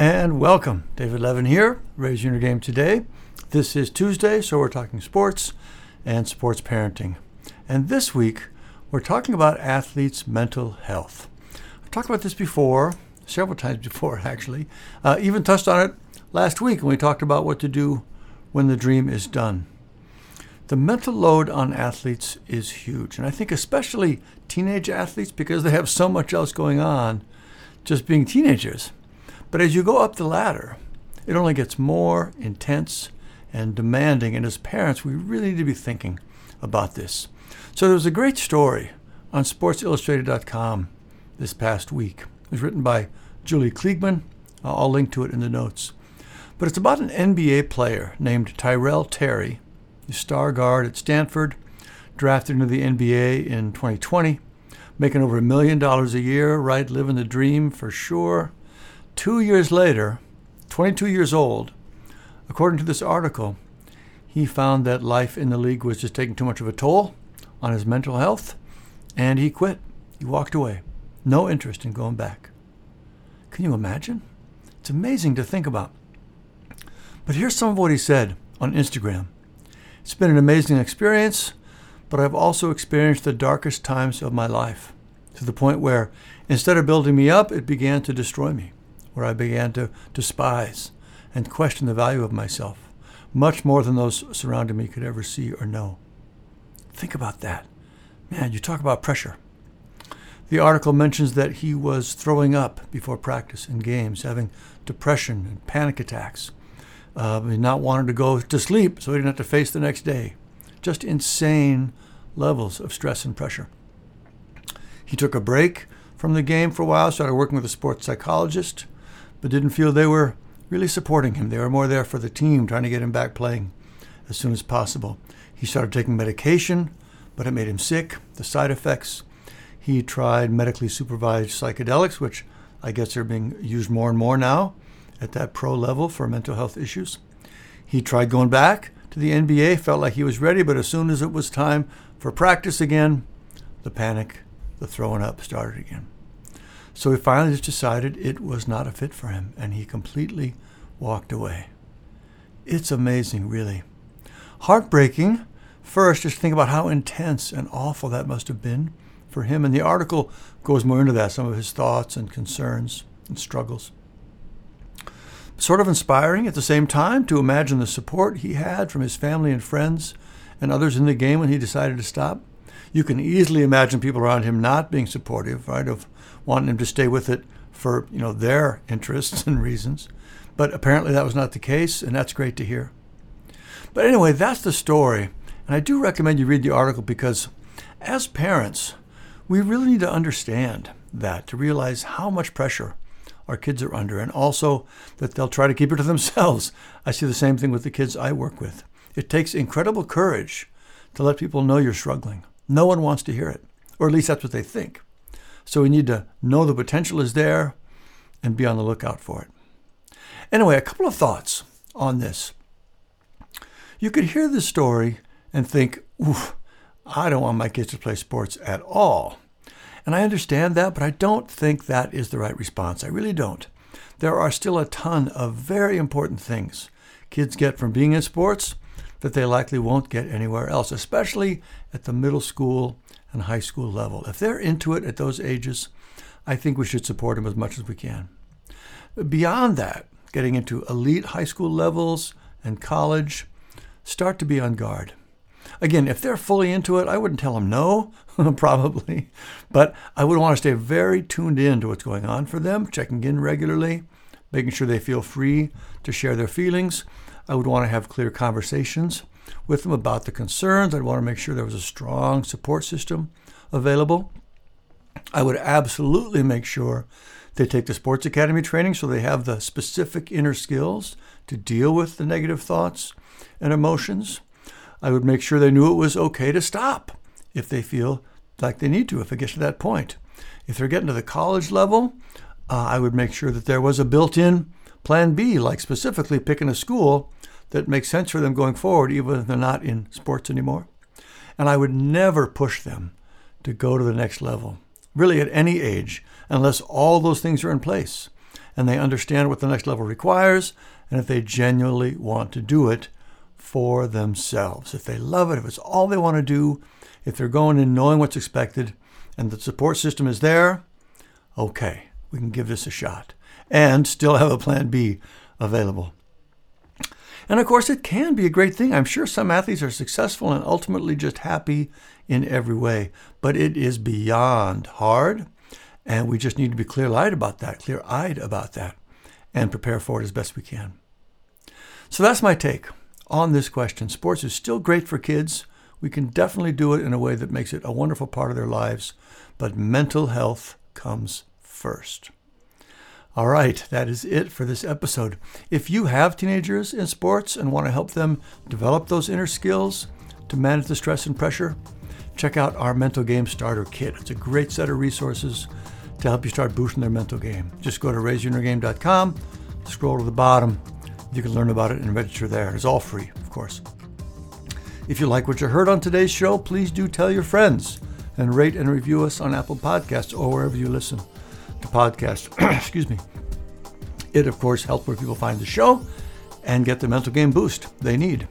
And welcome. David Levin here, Raise Your Game today. This is Tuesday, so we're talking sports and sports parenting. And this week, we're talking about athletes' mental health. I've talked about this before, several times before, actually. Uh, even touched on it last week when we talked about what to do when the dream is done. The mental load on athletes is huge, and I think especially teenage athletes because they have so much else going on just being teenagers. But as you go up the ladder, it only gets more intense and demanding, and as parents, we really need to be thinking about this. So there was a great story on SportsIllustrated.com this past week. It was written by Julie Kliegman. I'll link to it in the notes. But it's about an NBA player named Tyrell Terry the star guard at Stanford, drafted into the NBA in 2020, making over a million dollars a year, right? Living the dream for sure. Two years later, 22 years old, according to this article, he found that life in the league was just taking too much of a toll on his mental health, and he quit. He walked away. No interest in going back. Can you imagine? It's amazing to think about. But here's some of what he said on Instagram. It's been an amazing experience, but I've also experienced the darkest times of my life to the point where instead of building me up, it began to destroy me, where I began to despise and question the value of myself, much more than those surrounding me could ever see or know. Think about that. Man, you talk about pressure. The article mentions that he was throwing up before practice and games, having depression and panic attacks uh, not wanting to go to sleep so he didn't have to face the next day. Just insane levels of stress and pressure. He took a break from the game for a while, started working with a sports psychologist, but didn't feel they were really supporting him. They were more there for the team, trying to get him back playing as soon as possible. He started taking medication, but it made him sick, the side effects. He tried medically supervised psychedelics, which I guess are being used more and more now at that pro level for mental health issues. He tried going back to the NBA, felt like he was ready, but as soon as it was time for practice again, the panic, the throwing up started again. So he finally just decided it was not a fit for him, and he completely walked away. It's amazing, really. Heartbreaking. First, just think about how intense and awful that must have been for him. And the article goes more into that, some of his thoughts and concerns and struggles sort of inspiring at the same time to imagine the support he had from his family and friends and others in the game when he decided to stop. You can easily imagine people around him not being supportive, right, of wanting him to stay with it for, you know, their interests and reasons. But apparently that was not the case, and that's great to hear. But anyway, that's the story. And I do recommend you read the article because as parents, we really need to understand that, to realize how much pressure our kids are under, and also that they'll try to keep it to themselves. I see the same thing with the kids I work with. It takes incredible courage to let people know you're struggling. No one wants to hear it, or at least that's what they think. So we need to know the potential is there and be on the lookout for it. Anyway, a couple of thoughts on this. You could hear the story and think, oof, I don't want my kids to play sports at all. And I understand that, but I don't think that is the right response. I really don't. There are still a ton of very important things kids get from being in sports that they likely won't get anywhere else, especially at the middle school and high school level. If they're into it at those ages, I think we should support them as much as we can. Beyond that, getting into elite high school levels and college, start to be on guard. Again, if they're fully into it, I wouldn't tell them no, probably, but I would want to stay very tuned in to what's going on for them, checking in regularly, making sure they feel free to share their feelings. I would want to have clear conversations with them about the concerns. I'd want to make sure there was a strong support system available. I would absolutely make sure they take the sports academy training so they have the specific inner skills to deal with the negative thoughts and emotions. I would make sure they knew it was okay to stop if they feel like they need to, if it gets to that point. If they're getting to the college level, uh, I would make sure that there was a built in plan B, like specifically picking a school that makes sense for them going forward, even if they're not in sports anymore. And I would never push them to go to the next level, really at any age, unless all those things are in place. and they understand what the next level requires, and if they genuinely want to do it for themselves. If they love it, if it's all they want to do, if they're going in knowing what's expected, and the support system is there, okay, we can give this a shot and still have a plan B available. And of course, it can be a great thing. I'm sure some athletes are successful and ultimately just happy in every way, but it is beyond hard. And we just need to be clear eyed about that, clear eyed about that, and prepare for it as best we can. So that's my take on this question. Sports is still great for kids. We can definitely do it in a way that makes it a wonderful part of their lives, but mental health comes first. All right, that is it for this episode. If you have teenagers in sports and want to help them develop those inner skills to manage the stress and pressure, check out our Mental Game Starter Kit. It's a great set of resources to help you start boosting their mental game. Just go to raiseyourinnergame.com, scroll to the bottom. You can learn about it and register there. It's all free, of course. If you like what you heard on today's show, please do tell your friends and rate and review us on Apple Podcasts or wherever you listen to podcasts. Excuse me. It, of course, helps where people find the show and get the mental game boost they need.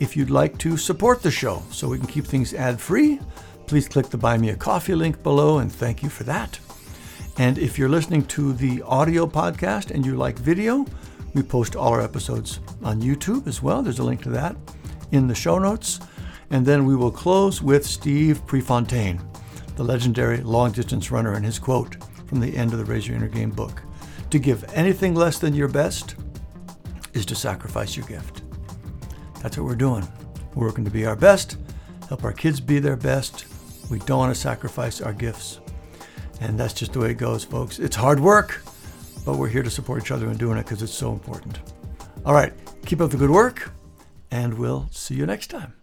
If you'd like to support the show so we can keep things ad free, please click the Buy Me a Coffee link below and thank you for that. And if you're listening to the audio podcast and you like video, we post all our episodes on YouTube as well. There's a link to that in the show notes. And then we will close with Steve Prefontaine, the legendary long distance runner, and his quote from the end of the Raise Your Inner Game book. To give anything less than your best is to sacrifice your gift. That's what we're doing. We're working to be our best, help our kids be their best. We don't want to sacrifice our gifts. And that's just the way it goes, folks. It's hard work, but we're here to support each other in doing it because it's so important. All right, keep up the good work, and we'll see you next time.